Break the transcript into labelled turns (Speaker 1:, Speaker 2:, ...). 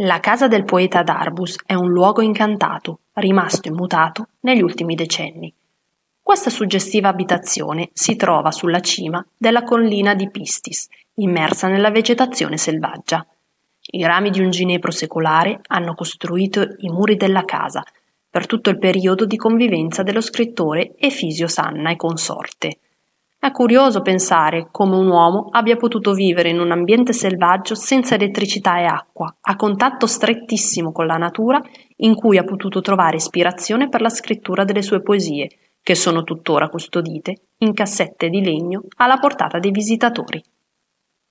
Speaker 1: La casa del poeta d'Arbus è un luogo incantato, rimasto immutato negli ultimi decenni. Questa suggestiva abitazione si trova sulla cima della collina di Pistis, immersa nella vegetazione selvaggia. I rami di un ginepro secolare hanno costruito i muri della casa per tutto il periodo di convivenza dello scrittore Efisio Sanna e consorte. È curioso pensare come un uomo abbia potuto vivere in un ambiente selvaggio senza elettricità e acqua, a contatto strettissimo con la natura, in cui ha potuto trovare ispirazione per la scrittura delle sue poesie, che sono tuttora custodite in cassette di legno alla portata dei visitatori.